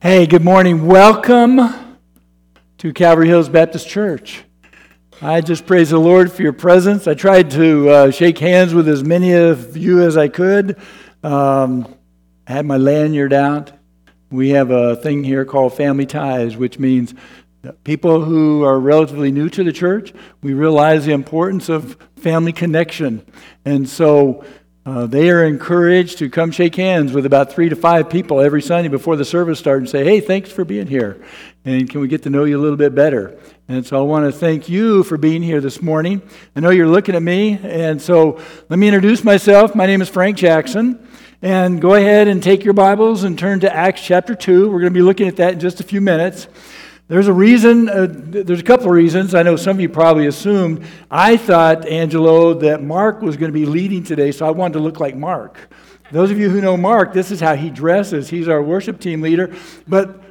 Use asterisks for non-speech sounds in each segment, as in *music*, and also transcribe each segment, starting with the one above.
Hey, good morning. Welcome to Calvary Hills Baptist Church. I just praise the Lord for your presence. I tried to uh, shake hands with as many of you as I could. Um, I had my lanyard out. We have a thing here called Family Ties, which means people who are relatively new to the church, we realize the importance of family connection. And so uh, they are encouraged to come shake hands with about three to five people every Sunday before the service starts and say, hey, thanks for being here. And can we get to know you a little bit better? And so I want to thank you for being here this morning. I know you're looking at me, and so let me introduce myself. My name is Frank Jackson. And go ahead and take your Bibles and turn to Acts chapter 2. We're going to be looking at that in just a few minutes. There's a reason, uh, there's a couple of reasons. I know some of you probably assumed. I thought, Angelo, that Mark was going to be leading today, so I wanted to look like Mark. Those of you who know Mark, this is how he dresses. He's our worship team leader. But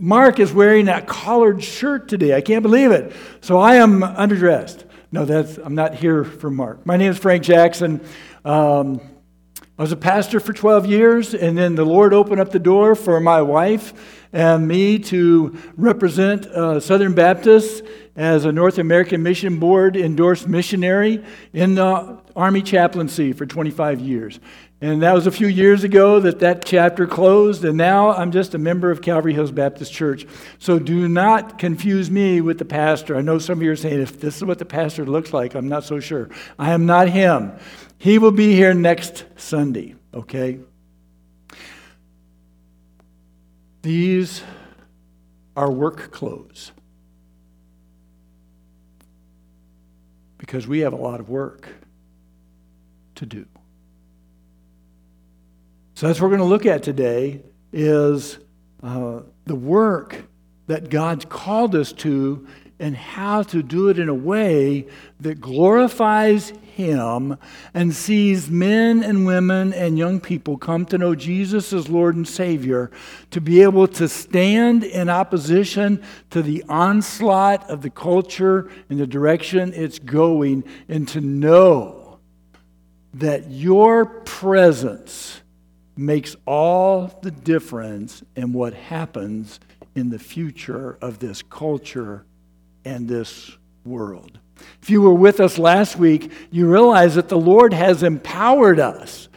Mark is wearing that collared shirt today. I can't believe it. So I am underdressed. No, that's, I'm not here for Mark. My name is Frank Jackson. Um, I was a pastor for 12 years, and then the Lord opened up the door for my wife and me to represent uh, Southern Baptists as a North American Mission Board endorsed missionary in the Army chaplaincy for 25 years. And that was a few years ago that that chapter closed, and now I'm just a member of Calvary Hills Baptist Church. So do not confuse me with the pastor. I know some of you are saying, if this is what the pastor looks like, I'm not so sure. I am not him. He will be here next Sunday, okay? These are work clothes because we have a lot of work to do. So that's what we're going to look at today is uh, the work that God's called us to and how to do it in a way that glorifies Him and sees men and women and young people come to know Jesus as Lord and Savior, to be able to stand in opposition to the onslaught of the culture and the direction it's going, and to know that your presence makes all the difference in what happens in the future of this culture and this world. If you were with us last week, you realize that the Lord has empowered us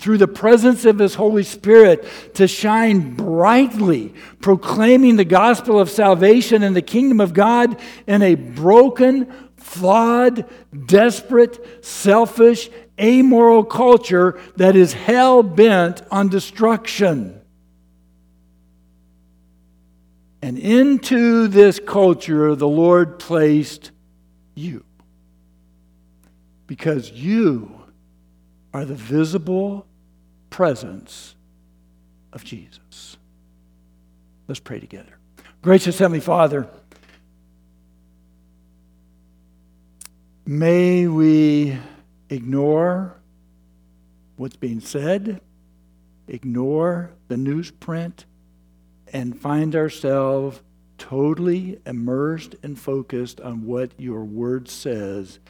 through the presence of His Holy Spirit to shine brightly, proclaiming the gospel of salvation and the kingdom of God in a broken, flawed, desperate, selfish, amoral culture that is hell bent on destruction. And into this culture, the Lord placed you. Because you are the visible presence of Jesus. Let's pray together. Gracious Heavenly Father, may we ignore what's being said, ignore the newsprint, and find ourselves totally immersed and focused on what your word says,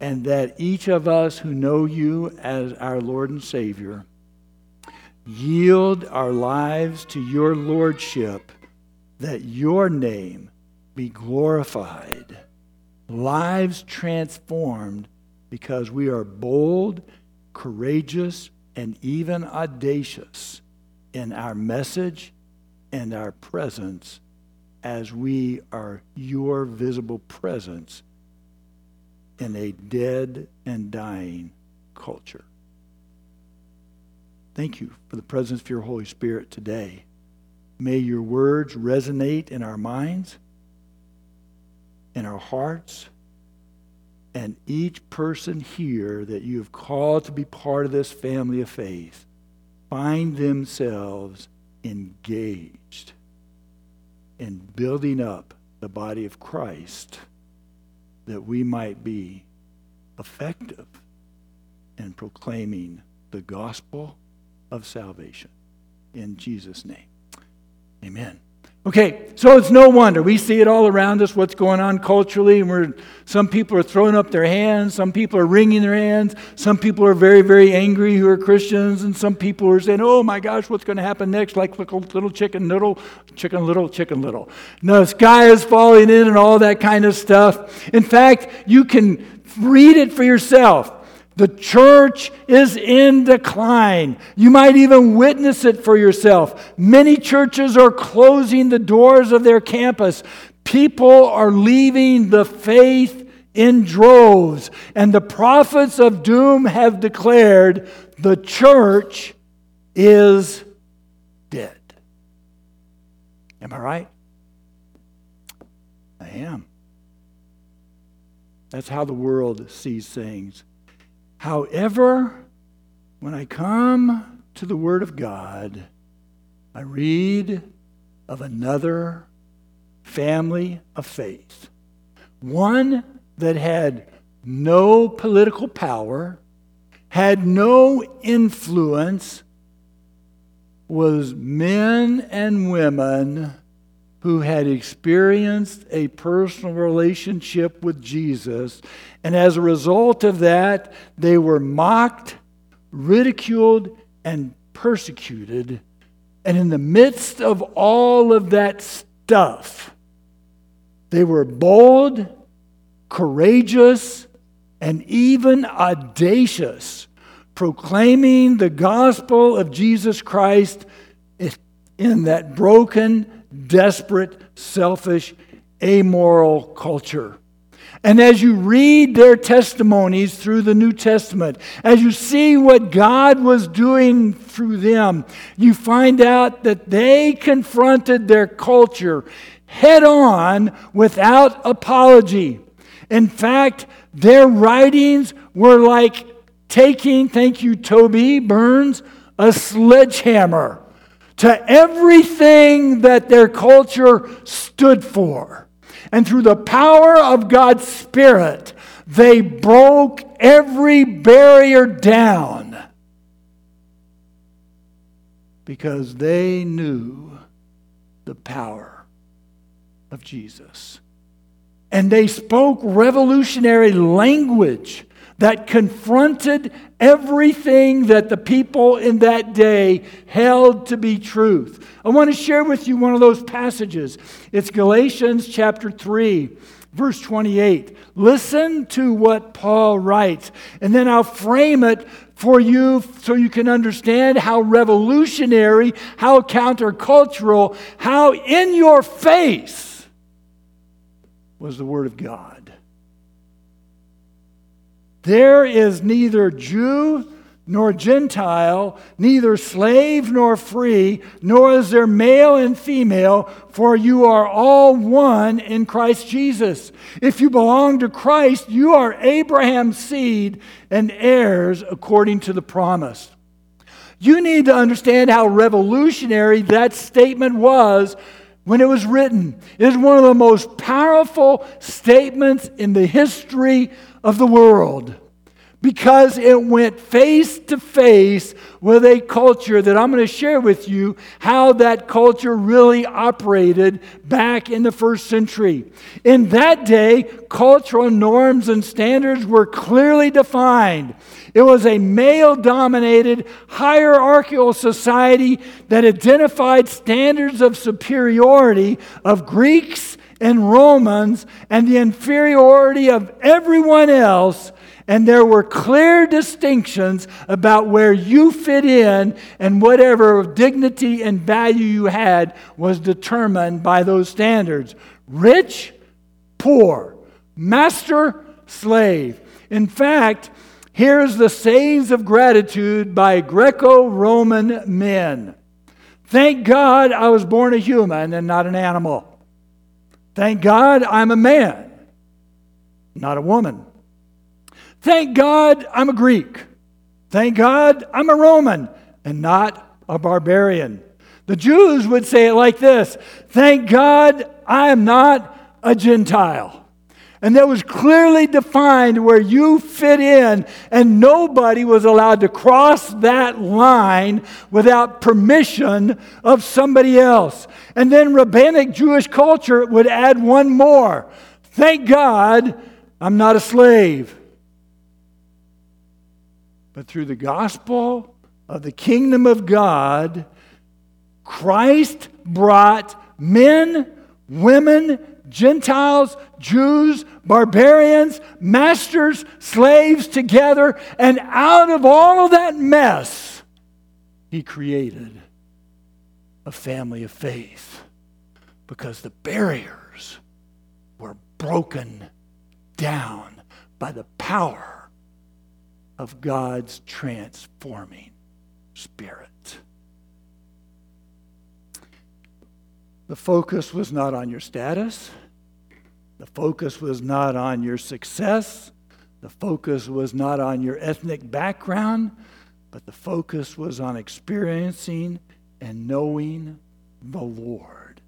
and that each of us who know you as our Lord and Savior yield our lives to your lordship, that your name be glorified, lives transformed because we are bold, courageous, and even audacious in our message and our presence as we are your visible presence in a dead and dying culture. Thank you for the presence of your Holy Spirit today. May your words resonate in our minds, in our hearts, and each person here that you have called to be part of this family of faith find themselves engaged in building up the body of Christ that we might be effective in proclaiming the gospel of salvation. In Jesus' name. Amen. Okay, so it's no wonder. We see it all around us, what's going on culturally, and we're, some people are throwing up their hands, some people are wringing their hands, some people are very, very angry who are Christians, and some people are saying, oh my gosh, what's going to happen next? Like little, chicken little, chicken little, chicken little. No, the sky is falling in and all that kind of stuff. In fact, you can read it for yourself. The church is in decline. You might even witness it for yourself. Many churches are closing the doors of their campus. People are leaving the faith in droves. And the prophets of doom have declared the church is dead. Am I right? I am. That's how the world sees things. However, when I come to the Word of God, I read of another family of faith. One that had no political power, had no influence, was men and women who had experienced a personal relationship with Jesus. And as a result of that, they were mocked, ridiculed, and persecuted. And in the midst of all of that stuff, they were bold, courageous, and even audacious, proclaiming the gospel of Jesus Christ in that broken, desperate, selfish, amoral culture. And as you read their testimonies through the New Testament, as you see what God was doing through them, you find out that they confronted their culture head on without apology. In fact, their writings were like taking, thank you, Toby Burns, a sledgehammer to everything that their culture stood for. And through the power of God's Spirit, they broke every barrier down because they knew the power of Jesus. And they spoke revolutionary language that confronted everything that the people in that day held to be truth. I want to share with you one of those passages. It's Galatians chapter 3, verse 28. Listen to what Paul writes, and then I'll frame it for you so you can understand how revolutionary, how countercultural, how in your face was the Word of God. There is neither Jew nor Gentile, neither slave nor free, nor is there male and female, for you are all one in Christ Jesus. If you belong to Christ, you are Abraham's seed and heirs according to the promise. You need to understand how revolutionary that statement was when it was written. It is one of the most powerful statements in the history of the world because it went face to face with a culture that I'm going to share with you how that culture really operated back in the first century. In that day, cultural norms and standards were clearly defined. It was a male dominated hierarchical society that identified standards of superiority of Greeks and Romans and the inferiority of everyone else and there were clear distinctions about where you fit in, and whatever dignity and value you had was determined by those standards rich, poor, master, slave. In fact, here's the sayings of gratitude by Greco Roman men Thank God I was born a human and not an animal. Thank God I'm a man, not a woman. Thank God I'm a Greek. Thank God I'm a Roman and not a barbarian. The Jews would say it like this Thank God I am not a Gentile. And that was clearly defined where you fit in, and nobody was allowed to cross that line without permission of somebody else. And then rabbinic Jewish culture would add one more. Thank God I'm not a slave. But through the gospel of the kingdom of God, Christ brought men, women, Gentiles, Jews, barbarians, masters, slaves together, and out of all of that mess, he created a family of faith because the barriers were broken down by the power of God's transforming spirit. The focus was not on your status. The focus was not on your success. The focus was not on your ethnic background, but the focus was on experiencing and knowing the Lord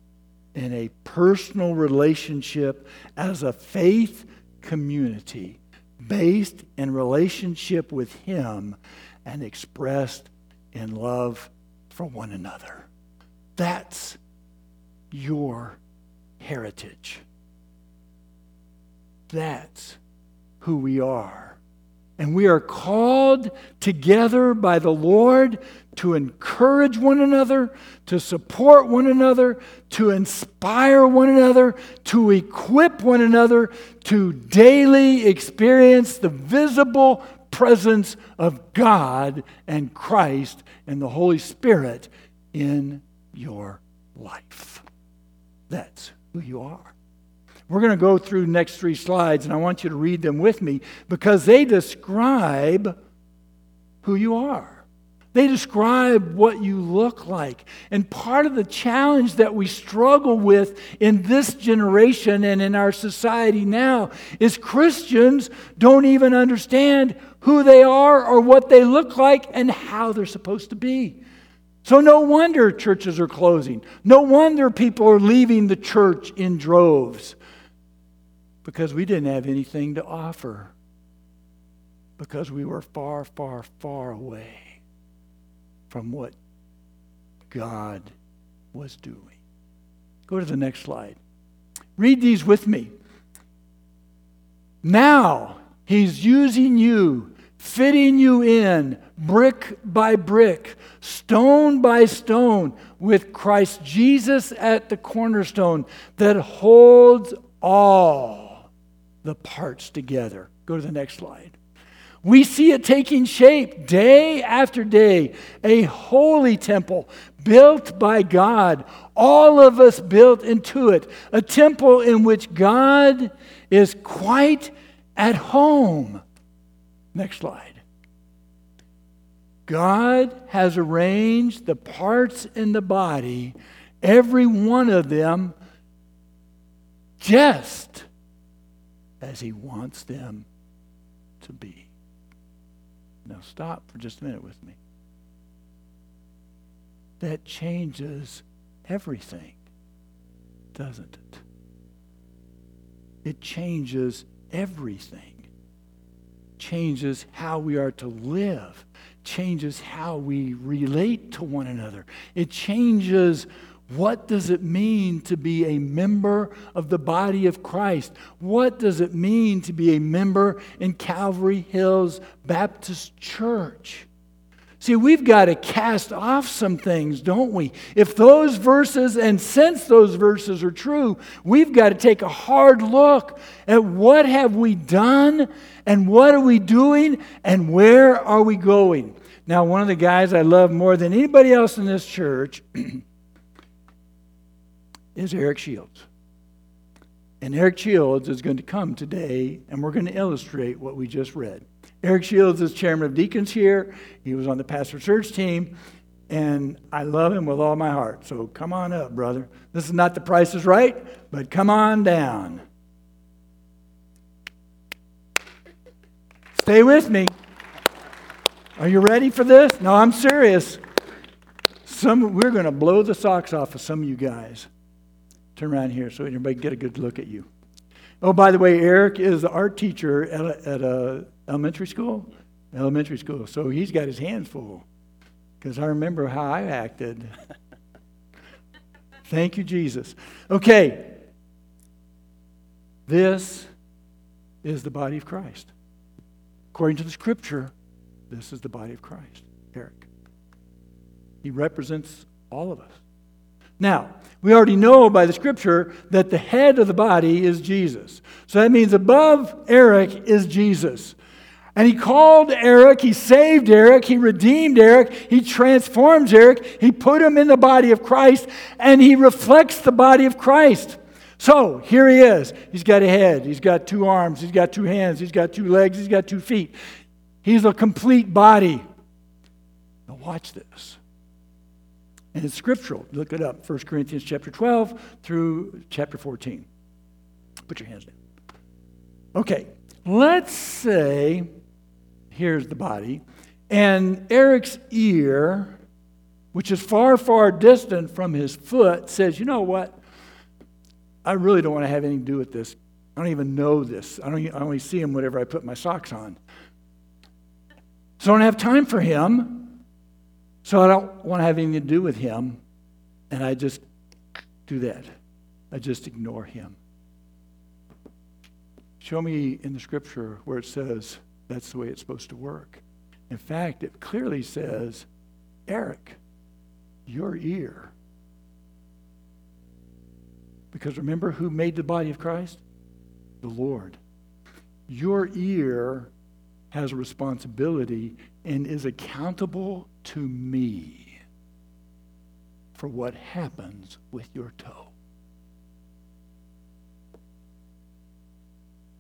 in a personal relationship as a faith community based in relationship with Him and expressed in love for one another. That's your heritage. That's who we are. And we are called together by the Lord to encourage one another, to support one another, to inspire one another, to equip one another to daily experience the visible presence of God and Christ and the Holy Spirit in your life. That's who you are. We're going to go through next three slides, and I want you to read them with me because they describe who you are. They describe what you look like. And part of the challenge that we struggle with in this generation and in our society now is Christians don't even understand who they are or what they look like and how they're supposed to be. So, no wonder churches are closing. No wonder people are leaving the church in droves because we didn't have anything to offer, because we were far, far, far away from what God was doing. Go to the next slide. Read these with me. Now, He's using you fitting you in brick by brick, stone by stone, with Christ Jesus at the cornerstone that holds all the parts together. Go to the next slide. We see it taking shape day after day, a holy temple built by God, all of us built into it, a temple in which God is quite at home. Next slide. God has arranged the parts in the body, every one of them, just as He wants them to be. Now, stop for just a minute with me. That changes everything, doesn't it? It changes everything changes how we are to live, changes how we relate to one another. It changes what does it mean to be a member of the body of Christ? What does it mean to be a member in Calvary Hills Baptist Church? See, we've got to cast off some things, don't we? If those verses, and since those verses are true, we've got to take a hard look at what have we done and what are we doing and where are we going. Now, one of the guys I love more than anybody else in this church *clears throat* is Eric Shields. And Eric Shields is going to come today, and we're going to illustrate what we just read. Eric Shields is chairman of deacons here. He was on the pastor search team, and I love him with all my heart. So come on up, brother. This is not the price is right, but come on down. Stay with me. Are you ready for this? No, I'm serious. Some, we're going to blow the socks off of some of you guys. Turn around here so everybody can get a good look at you. Oh, by the way, Eric is the art teacher at a, at a elementary school. Elementary school. So he's got his hands full. Because I remember how I acted. *laughs* Thank you, Jesus. Okay. This is the body of Christ. According to the scripture, this is the body of Christ. Eric. He represents all of us. Now, we already know by the scripture that the head of the body is Jesus. So that means above Eric is Jesus. And he called Eric, he saved Eric, he redeemed Eric, he transforms Eric, he put him in the body of Christ, and he reflects the body of Christ. So here he is. He's got a head, he's got two arms, he's got two hands, he's got two legs, he's got two feet. He's a complete body. Now watch this. And it's scriptural. Look it up. 1 Corinthians chapter 12 through chapter 14. Put your hands down. Okay, let's say here's the body, and Eric's ear, which is far, far distant from his foot, says, You know what? I really don't want to have anything to do with this. I don't even know this. I, don't, I only see him whenever I put my socks on. So I don't have time for him. So I don't want to have anything to do with him, and I just do that. I just ignore him. Show me in the scripture where it says that's the way it's supposed to work. In fact, it clearly says, Eric, your ear. Because remember who made the body of Christ? The Lord. Your ear has a responsibility and is accountable to me for what happens with your toe.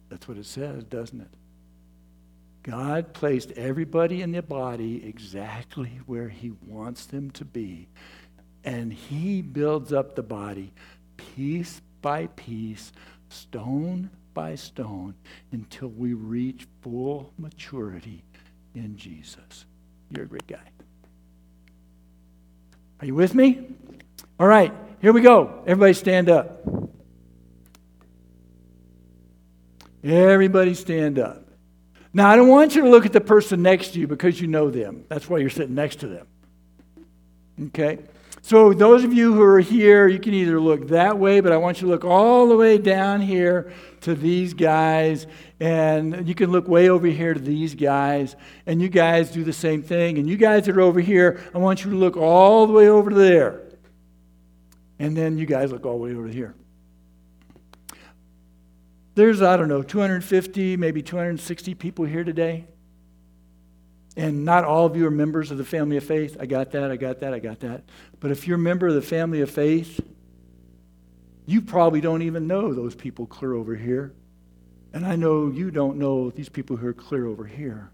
That's what it says, doesn't it? God placed everybody in the body exactly where He wants them to be. And He builds up the body piece by piece, stone by stone, until we reach full maturity in Jesus. You're a great guy. Are you with me? All right, here we go. Everybody stand up. Everybody stand up. Now, I don't want you to look at the person next to you because you know them. That's why you're sitting next to them. Okay? So, those of you who are here, you can either look that way, but I want you to look all the way down here to these guys, and you can look way over here to these guys, and you guys do the same thing. And you guys that are over here, I want you to look all the way over there. And then you guys look all the way over here. There's, I don't know, 250, maybe 260 people here today. And not all of you are members of the family of faith. I got that, I got that, I got that. But if you're a member of the family of faith, you probably don't even know those people clear over here. And I know you don't know these people who are clear over here.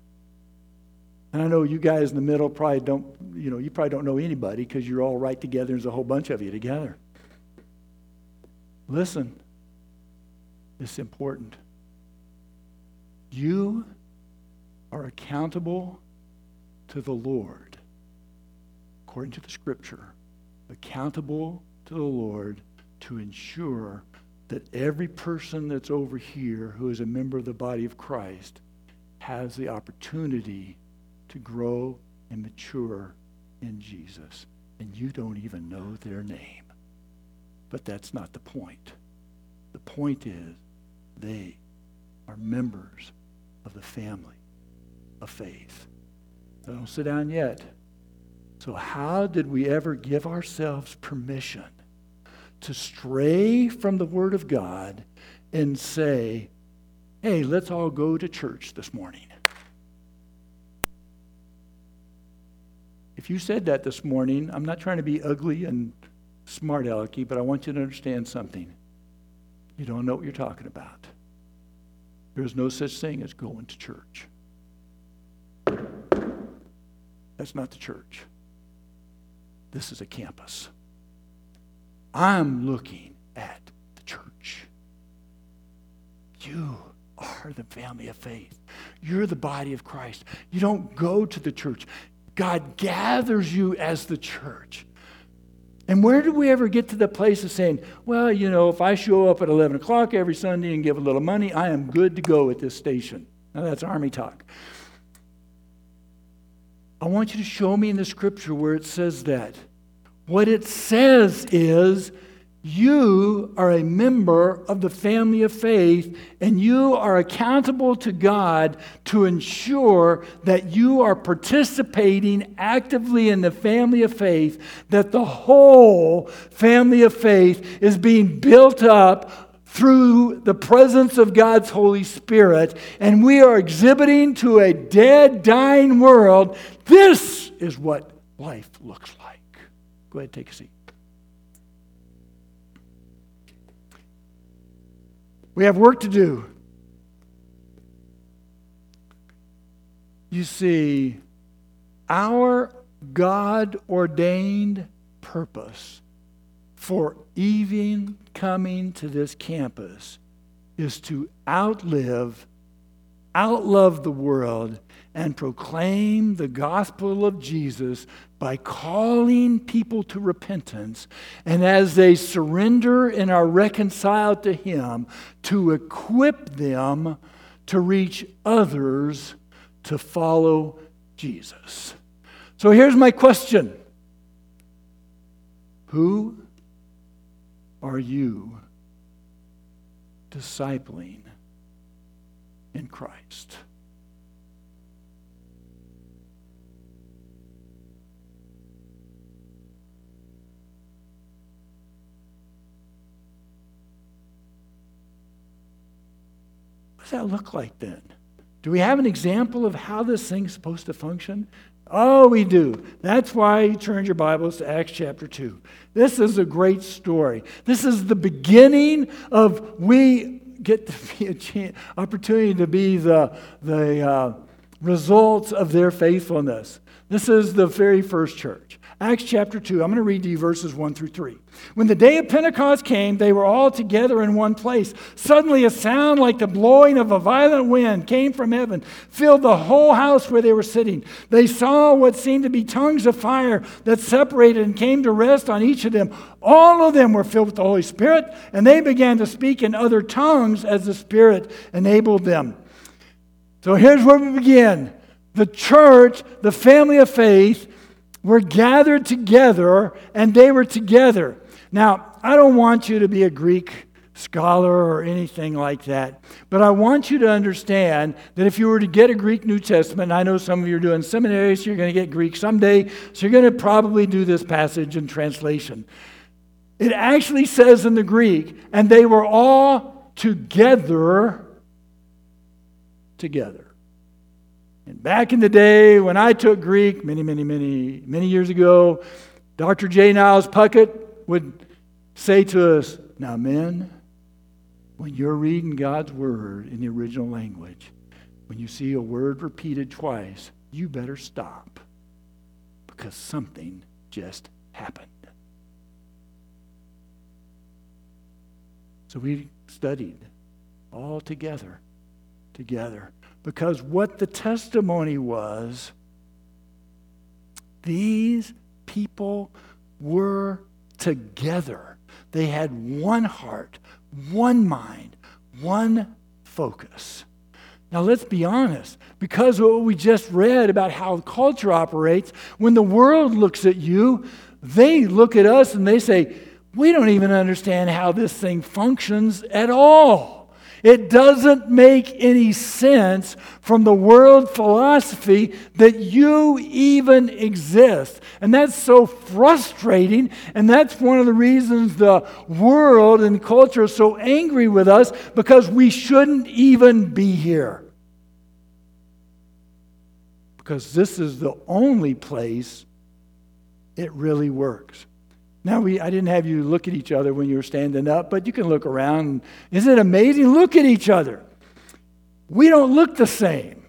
And I know you guys in the middle probably don't, you know, you probably don't know anybody because you're all right together. There's a whole bunch of you together. Listen, it's important. You are accountable to the Lord, according to the scripture, accountable to the Lord to ensure that every person that's over here who is a member of the body of Christ has the opportunity to grow and mature in Jesus. And you don't even know their name. But that's not the point. The point is they are members of the family of faith. Don't sit down yet. So, how did we ever give ourselves permission to stray from the Word of God and say, hey, let's all go to church this morning? If you said that this morning, I'm not trying to be ugly and smart alecky, but I want you to understand something. You don't know what you're talking about. There's no such thing as going to church. That's not the church. This is a campus. I'm looking at the church. You are the family of faith. You're the body of Christ. You don't go to the church. God gathers you as the church. And where do we ever get to the place of saying, well, you know, if I show up at 11 o'clock every Sunday and give a little money, I am good to go at this station? Now, that's Army talk. I want you to show me in the scripture where it says that. What it says is, you are a member of the family of faith, and you are accountable to God to ensure that you are participating actively in the family of faith, that the whole family of faith is being built up through the presence of God's Holy Spirit, and we are exhibiting to a dead, dying world this is what life looks like. Go ahead, take a seat. We have work to do. You see, our God ordained purpose for even coming to this campus is to outlive, outlove the world, and proclaim the gospel of Jesus by calling people to repentance. And as they surrender and are reconciled to Him, to equip them to reach others to follow Jesus. So here's my question Who are you discipling in Christ? That look like then? Do we have an example of how this thing's supposed to function? Oh, we do. That's why you turn your Bibles to Acts chapter 2. This is a great story. This is the beginning of we get to be a chance, opportunity to be the, the uh, results of their faithfulness. This is the very first church. Acts chapter 2. I'm going to read to you verses 1 through 3. When the day of Pentecost came, they were all together in one place. Suddenly, a sound like the blowing of a violent wind came from heaven, filled the whole house where they were sitting. They saw what seemed to be tongues of fire that separated and came to rest on each of them. All of them were filled with the Holy Spirit, and they began to speak in other tongues as the Spirit enabled them. So here's where we begin. The church, the family of faith, were gathered together and they were together. Now, I don't want you to be a Greek scholar or anything like that, but I want you to understand that if you were to get a Greek New Testament, I know some of you are doing seminaries, so you're going to get Greek someday, so you're going to probably do this passage in translation. It actually says in the Greek, and they were all together, together. And back in the day when I took Greek, many, many, many, many years ago, Dr. J. Niles Puckett would say to us, Now, men, when you're reading God's word in the original language, when you see a word repeated twice, you better stop because something just happened. So we studied all together, together. Because what the testimony was, these people were together. They had one heart, one mind, one focus. Now, let's be honest. Because what we just read about how culture operates, when the world looks at you, they look at us and they say, We don't even understand how this thing functions at all. It doesn't make any sense from the world philosophy that you even exist. And that's so frustrating. And that's one of the reasons the world and culture is so angry with us because we shouldn't even be here. Because this is the only place it really works. Now, we, I didn't have you look at each other when you were standing up, but you can look around. Isn't it amazing? Look at each other. We don't look the same.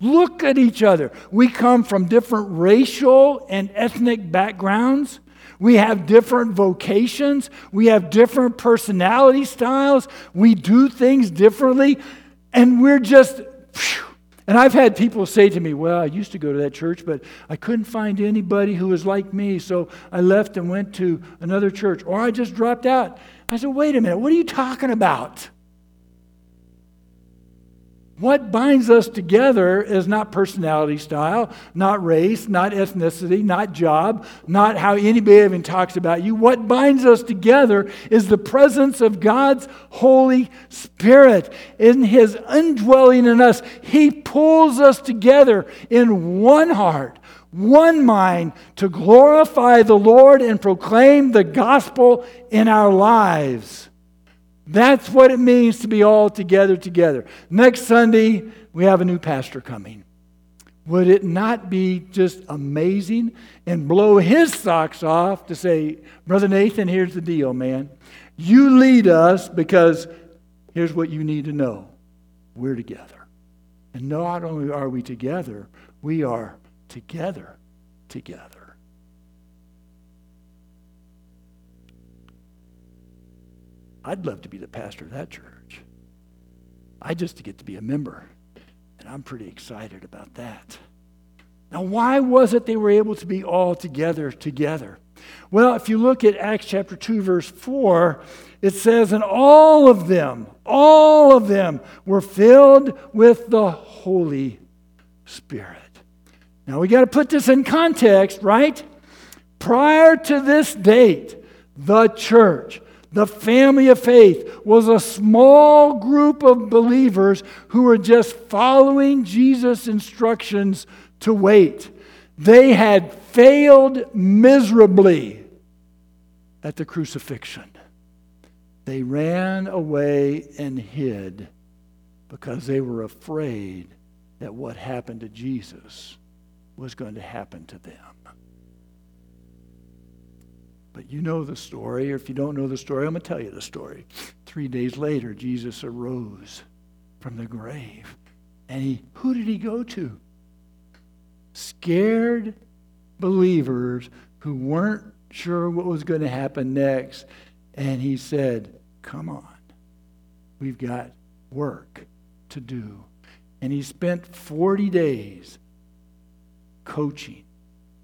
Look at each other. We come from different racial and ethnic backgrounds. We have different vocations. We have different personality styles. We do things differently. And we're just, And I've had people say to me, Well, I used to go to that church, but I couldn't find anybody who was like me, so I left and went to another church, or I just dropped out. I said, Wait a minute, what are you talking about? What binds us together is not personality style, not race, not ethnicity, not job, not how anybody even talks about you. What binds us together is the presence of God's Holy Spirit in His indwelling in us. He pulls us together in one heart, one mind to glorify the Lord and proclaim the gospel in our lives. That's what it means to be all together together. Next Sunday, we have a new pastor coming. Would it not be just amazing and blow his socks off to say, Brother Nathan, here's the deal, man. You lead us because here's what you need to know we're together. And not only are we together, we are together together. I'd love to be the pastor of that church. I just get to be a member, and I'm pretty excited about that. Now, why was it they were able to be all together together? Well, if you look at Acts chapter 2, verse 4, it says, And all of them, all of them were filled with the Holy Spirit. Now, we got to put this in context, right? Prior to this date, the church, the family of faith was a small group of believers who were just following Jesus' instructions to wait. They had failed miserably at the crucifixion. They ran away and hid because they were afraid that what happened to Jesus was going to happen to them. But you know the story, or if you don't know the story, I'm going to tell you the story. Three days later, Jesus arose from the grave. And he, who did he go to? Scared believers who weren't sure what was going to happen next. And he said, Come on, we've got work to do. And he spent 40 days coaching,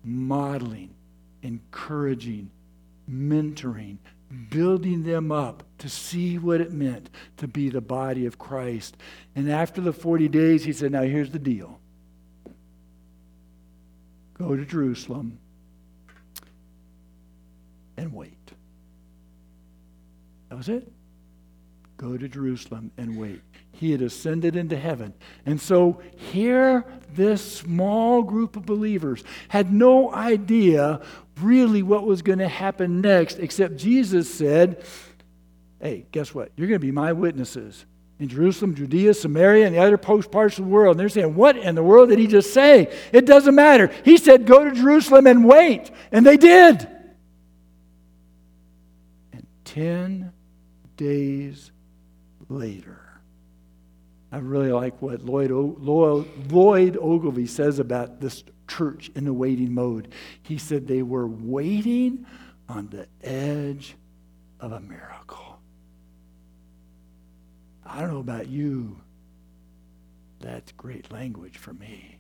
modeling, encouraging, mentoring, building them up to see what it meant to be the body of Christ. And after the 40 days, he said, Now here's the deal go to Jerusalem and wait. That was it. Go to Jerusalem and wait. He had ascended into heaven. And so here, this small group of believers had no idea really what was going to happen next, except Jesus said, Hey, guess what? You're going to be my witnesses in Jerusalem, Judea, Samaria, and the other post parts of the world. And they're saying, What in the world did he just say? It doesn't matter. He said, Go to Jerusalem and wait. And they did. And 10 days later, I really like what Lloyd, Lloyd, Lloyd Ogilvie says about this church in the waiting mode. He said they were waiting on the edge of a miracle. I don't know about you. That's great language for me.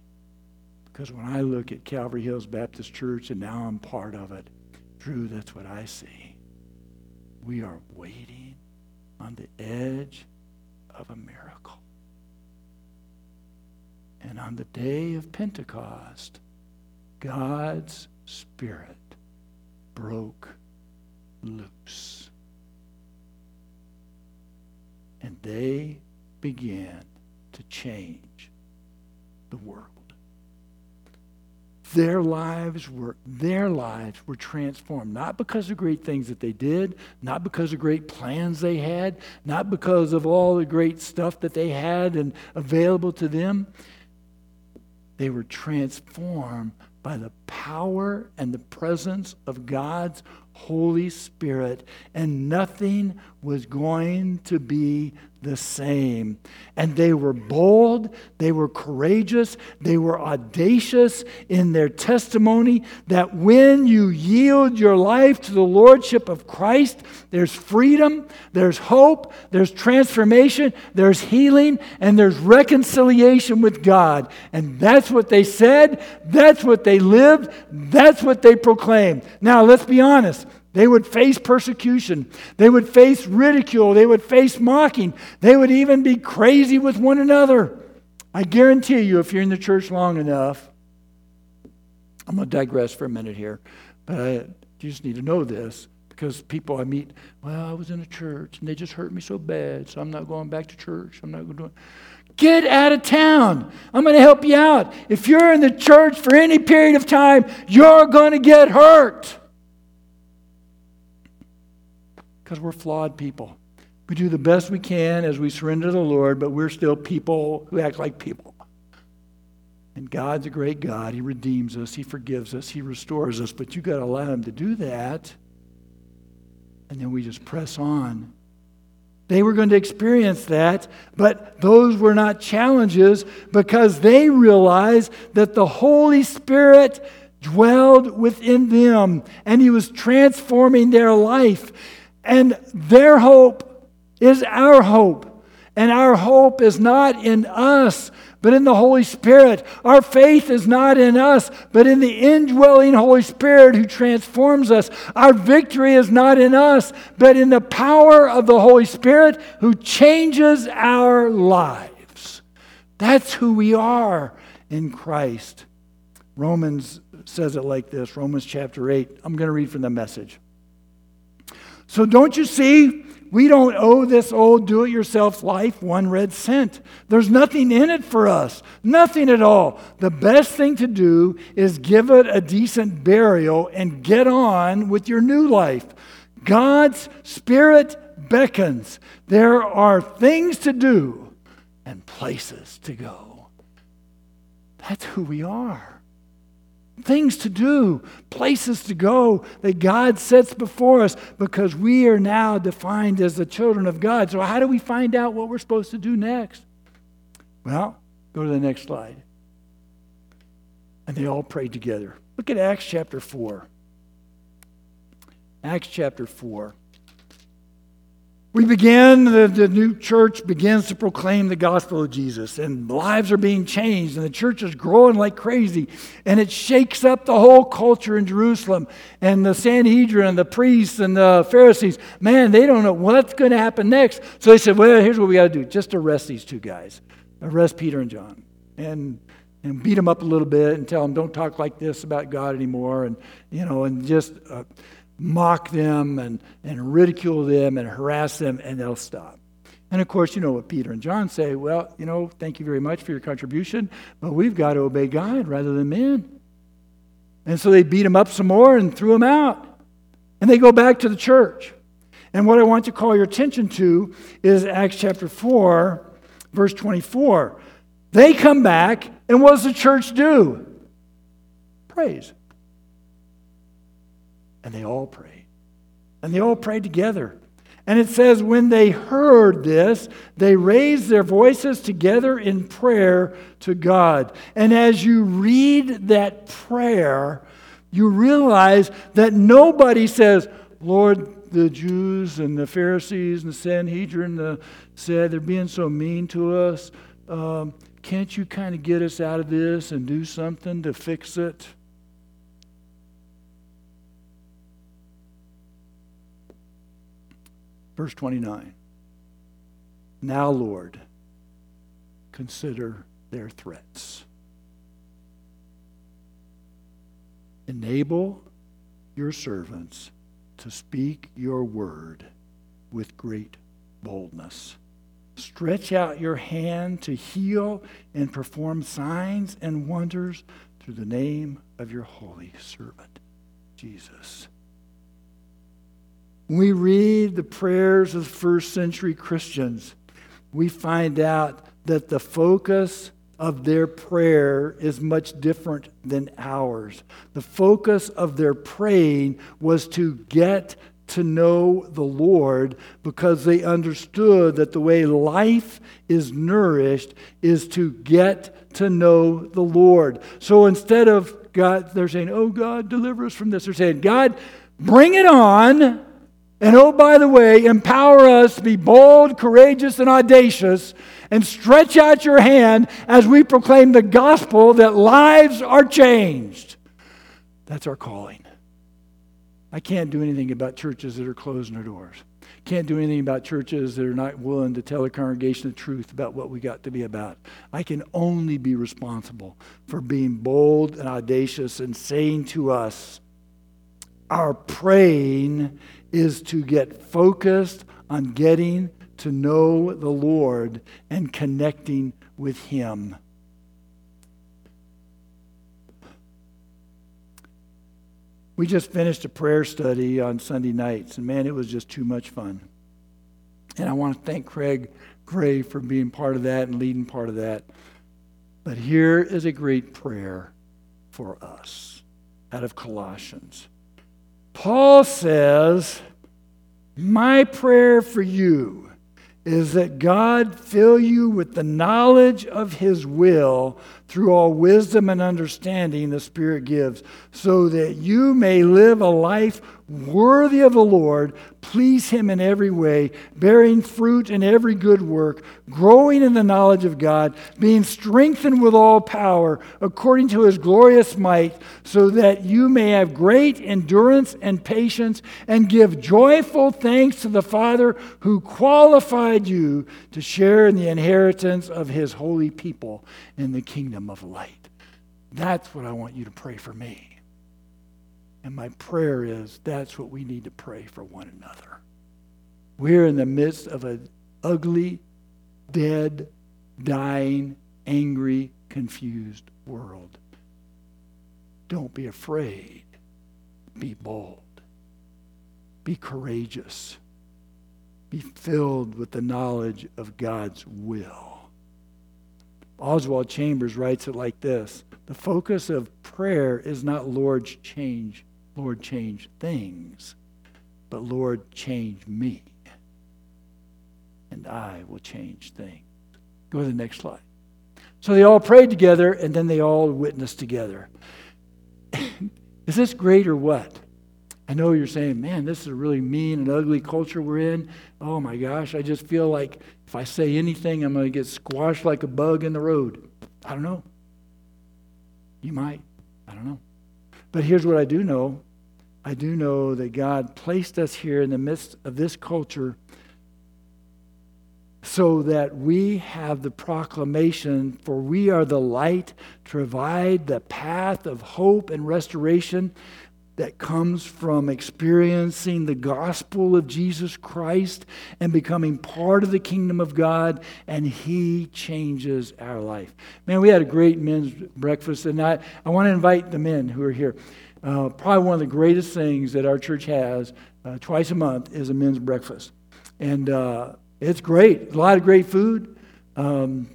Because when I look at Calvary Hills Baptist Church and now I'm part of it, Drew, that's what I see. We are waiting on the edge of a miracle. And on the day of Pentecost, God's Spirit broke loose. And they began to change the world. Their lives were their lives were transformed not because of great things that they did, not because of great plans they had, not because of all the great stuff that they had and available to them. They were transformed by the power and the presence of God's Holy Spirit, and nothing was going to be the same. And they were bold, they were courageous, they were audacious in their testimony that when you yield your life to the Lordship of Christ, there's freedom, there's hope, there's transformation, there's healing, and there's reconciliation with God. And that's what they said, that's what they lived, that's what they proclaimed. Now, let's be honest. They would face persecution. They would face ridicule. They would face mocking. They would even be crazy with one another. I guarantee you, if you're in the church long enough, I'm going to digress for a minute here, but I, just need to know this because people I meet, well, I was in a church and they just hurt me so bad, so I'm not going back to church. I'm not going to. Get out of town. I'm going to help you out. If you're in the church for any period of time, you're going to get hurt because we're flawed people. We do the best we can as we surrender to the Lord, but we're still people who act like people. And God's a great God. He redeems us, He forgives us, He restores us, but you've got to allow Him to do that. And then we just press on. They were going to experience that, but those were not challenges because they realized that the Holy Spirit dwelled within them and He was transforming their life. And their hope is our hope. And our hope is not in us, but in the Holy Spirit. Our faith is not in us, but in the indwelling Holy Spirit who transforms us. Our victory is not in us, but in the power of the Holy Spirit who changes our lives. That's who we are in Christ. Romans says it like this Romans chapter 8. I'm going to read from the message. So don't you see? We don't owe this old do it yourself life one red cent. There's nothing in it for us, nothing at all. The best thing to do is give it a decent burial and get on with your new life. God's Spirit beckons. There are things to do and places to go. That's who we are things to do, places to go that God sets before us because we are now defined as the children of God. So, how do we find out what we're supposed to do next? Well, go to the next slide. And they all prayed together. Look at Acts chapter 4. Acts chapter 4. We begin, the, the new church begins to proclaim the gospel of Jesus, and lives are being changed, and the church is growing like crazy, and it shakes up the whole culture in Jerusalem. And the Sanhedrin, and the priests, and the Pharisees, man, they don't know what's going to happen next. So they said, well, here's what we got to do just arrest these two guys, arrest Peter and John, and and beat them up a little bit and tell them don't talk like this about God anymore, and you know, and just. Uh, mock them and, and ridicule them and harass them, and they'll stop. And of course, you know what Peter and John say well, you know, thank you very much for your contribution, but we've got to obey God rather than men. And so they beat him up some more and threw him out. And they go back to the church. And what I want to call your attention to is Acts chapter 4, verse 24. They come back, and what does the church do? Praise. And they all prayed. And they all prayed together. And it says, when they heard this, they raised their voices together in prayer to God. And as you read that prayer, you realize that nobody says, Lord, the Jews and the Pharisees and the Sanhedrin the, said they're being so mean to us. Um, can't you kind of get us out of this and do something to fix it? Verse 29. Now, Lord, consider their threats. Enable your servants to speak your word with great boldness. Stretch out your hand to heal and perform signs and wonders through the name of your holy servant, Jesus. We read the prayers of first century Christians, we find out that the focus of their prayer is much different than ours. The focus of their praying was to get to know the Lord because they understood that the way life is nourished is to get to know the Lord. So instead of God, they're saying, Oh, God, deliver us from this. They're saying, God, bring it on. And oh, by the way, empower us to be bold, courageous, and audacious, and stretch out your hand as we proclaim the gospel that lives are changed. That's our calling. I can't do anything about churches that are closing their doors. Can't do anything about churches that are not willing to tell the congregation the truth about what we got to be about. I can only be responsible for being bold and audacious and saying to us, our praying is to get focused on getting to know the Lord and connecting with Him. We just finished a prayer study on Sunday nights, and man, it was just too much fun. And I want to thank Craig Gray for being part of that and leading part of that. But here is a great prayer for us out of Colossians. Paul says, My prayer for you is that God fill you with the knowledge of his will through all wisdom and understanding the Spirit gives, so that you may live a life worthy of the Lord, please Him in every way, bearing fruit in every good work, growing in the knowledge of God, being strengthened with all power according to His glorious might, so that you may have great endurance and patience, and give joyful thanks to the Father who qualified you to share in the inheritance of His holy people in the kingdom of light. That's what I want you to pray for me. And my prayer is that's what we need to pray for one another. We're in the midst of an ugly, dead, dying, angry, confused world. Don't be afraid. Be bold. Be courageous. Be filled with the knowledge of God's will. Oswald Chambers writes it like this The focus of prayer is not Lord, change Lord, change things, but Lord, change me. And I will change things. Go to the next slide. So they all prayed together and then they all witnessed together. *laughs* is this great or what? I know you're saying, man, this is a really mean and ugly culture we're in. Oh my gosh, I just feel like if I say anything, I'm going to get squashed like a bug in the road. I don't know. You might. I don't know. But here's what I do know I do know that God placed us here in the midst of this culture so that we have the proclamation, for we are the light to provide the path of hope and restoration that comes from experiencing the gospel of Jesus Christ and becoming part of the kingdom of God, and He changes our life. Man, we had a great men's breakfast, and I, I want to invite the men who are here. Uh, probably one of the greatest things that our church has uh, twice a month is a men's breakfast. And uh, it's great, a lot of great food. Um,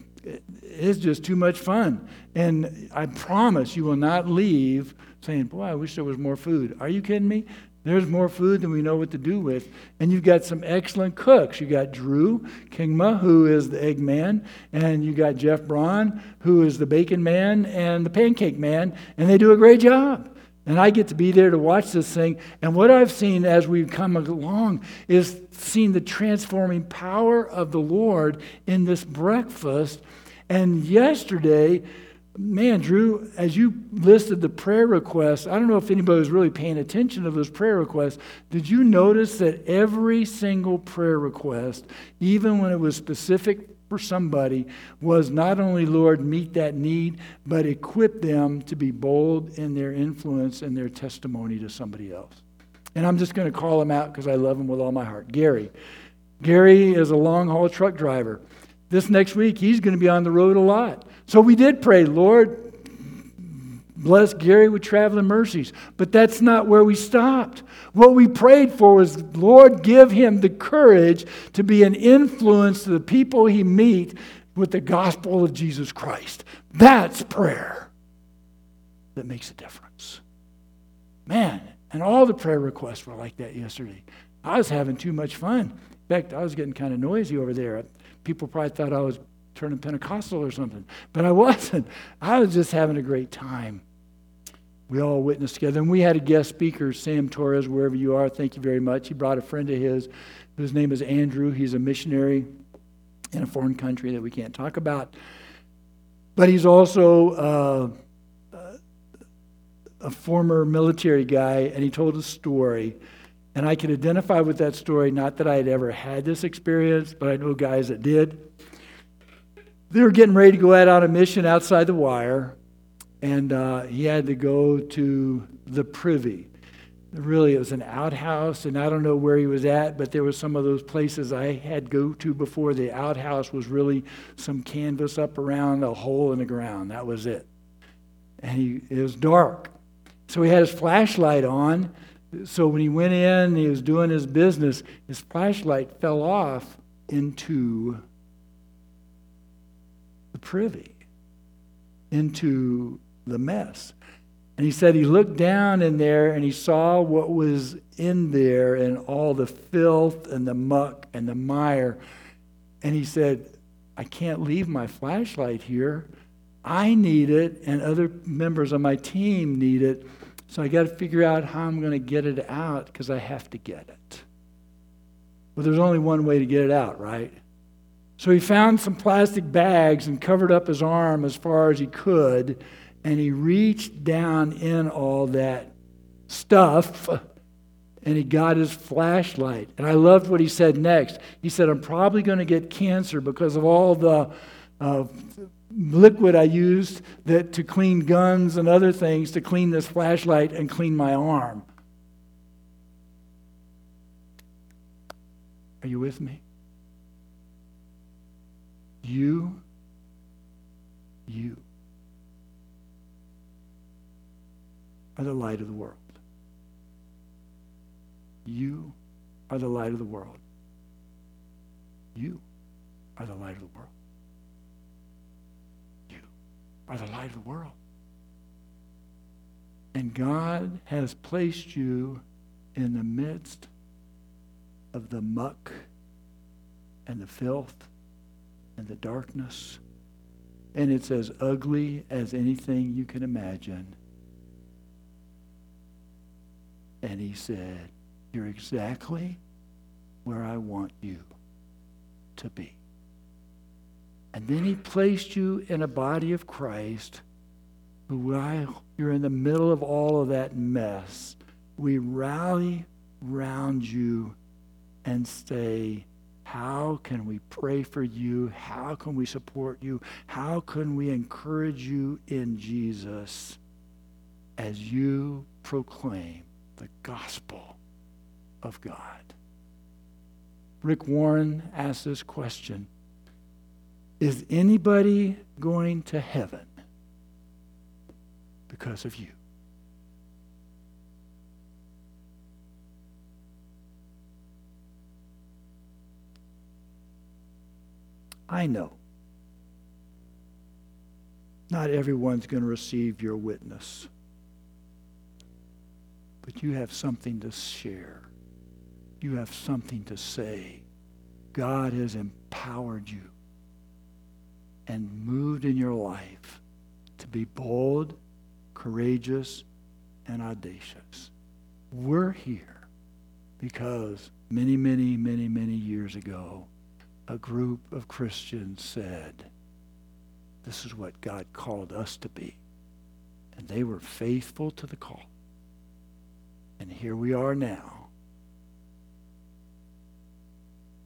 it's just too much fun. And I promise you will not leave saying, Boy, I wish there was more food. Are you kidding me? There's more food than we know what to do with. And you've got some excellent cooks. You got Drew Kingma, who is the egg man, and you got Jeff Braun, who is the bacon man and the pancake man, and they do a great job. And I get to be there to watch this thing. And what I've seen as we've come along is seen the transforming power of the Lord in this breakfast. And yesterday, man, Drew, as you listed the prayer requests, I don't know if anybody was really paying attention to those prayer requests. Did you notice that every single prayer request, even when it was specific for somebody, was not only, Lord, meet that need, but equip them to be bold in their influence and their testimony to somebody else? And I'm just going to call him out because I love him with all my heart. Gary. Gary is a long haul truck driver. This next week, he's going to be on the road a lot. So we did pray, Lord, bless Gary with traveling mercies. But that's not where we stopped. What we prayed for was, Lord, give him the courage to be an influence to the people he meet with the gospel of Jesus Christ. That's prayer that makes a difference. Man, And all the prayer requests were like that yesterday. I was having too much fun. In fact, I was getting kind of noisy over there. People probably thought I was turning Pentecostal or something, but I wasn't. I was just having a great time. We all witnessed together. And we had a guest speaker, Sam Torres, wherever you are. Thank you very much. He brought a friend of his whose name is Andrew. He's a missionary in a foreign country that we can't talk about. But he's also uh, a former military guy, and he told a story. And I can identify with that story, not that I had ever had this experience, but I know guys that did. They were getting ready to go out on a mission outside the wire, and uh, he had to go to the privy. Really, it was an outhouse, and I don't know where he was at, but there was some of those places I had go to before. The outhouse was really some canvas up around a hole in the ground. That was it. And he, it was dark. So he had his flashlight on. So when he went in, he was doing his business, his flashlight fell off into privy, into the mess. And he said he looked down in there and he saw what was in there and all the filth and the muck and the mire. And he said, I can't leave my flashlight here. I need it, and other members of my team need it. So I got to figure out how I'm going to get it out because I have to get it. Well, there's only one way to get it out, right? So he found some plastic bags and covered up his arm as far as he could and he reached down in all that stuff and he got his flashlight. And I loved what he said next. He said, I'm probably going to get cancer because of all the uh, liquid I used that, to clean guns and other things to clean this flashlight and clean my arm. Are you with me? You, you are the light of the world. You are the light of the world. You are the light of the world. You are the light of the world. And God has placed you in the midst of the muck and the filth and the darkness. And it's as ugly as anything you can imagine. And he said, You're exactly where I want you to be. And then he placed you in a body of Christ while you're in the middle of all of that mess, we rally round you and say, How can we pray for you? How can we support you? How can we encourage you in Jesus as you proclaim the gospel of God. Rick Warren asked this question Is anybody going to heaven because of you? I know. Not everyone's going to receive your witness but you have something to share. You have something to say. God has empowered you and moved in your life to be bold, courageous, and audacious. We're here because many, many, many, many years ago, a group of Christians said, This is what God called us to be. And they were faithful to the call. And here we are now.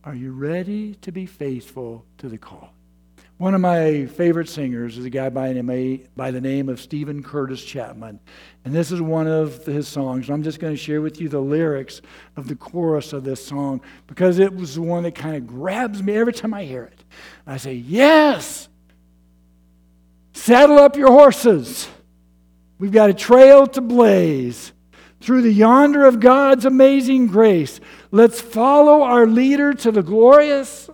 Are you ready to be faithful to the call? One of my favorite singers is a guy by, by the name of Steven Curtis Chapman. And this is one of his songs. I'm just going to share with you the lyrics of the chorus of this song because it was the one that kind of grabs me every time I hear it. I say, Yes! Saddle up your horses. We've got a trail to blaze through the yonder of God's amazing grace. Let's follow our leader to the glorious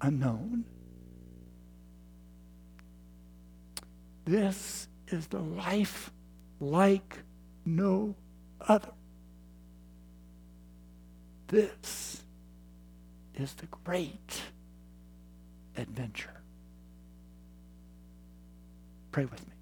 unknown. This is the life like no other. This is the great adventure. Pray with me.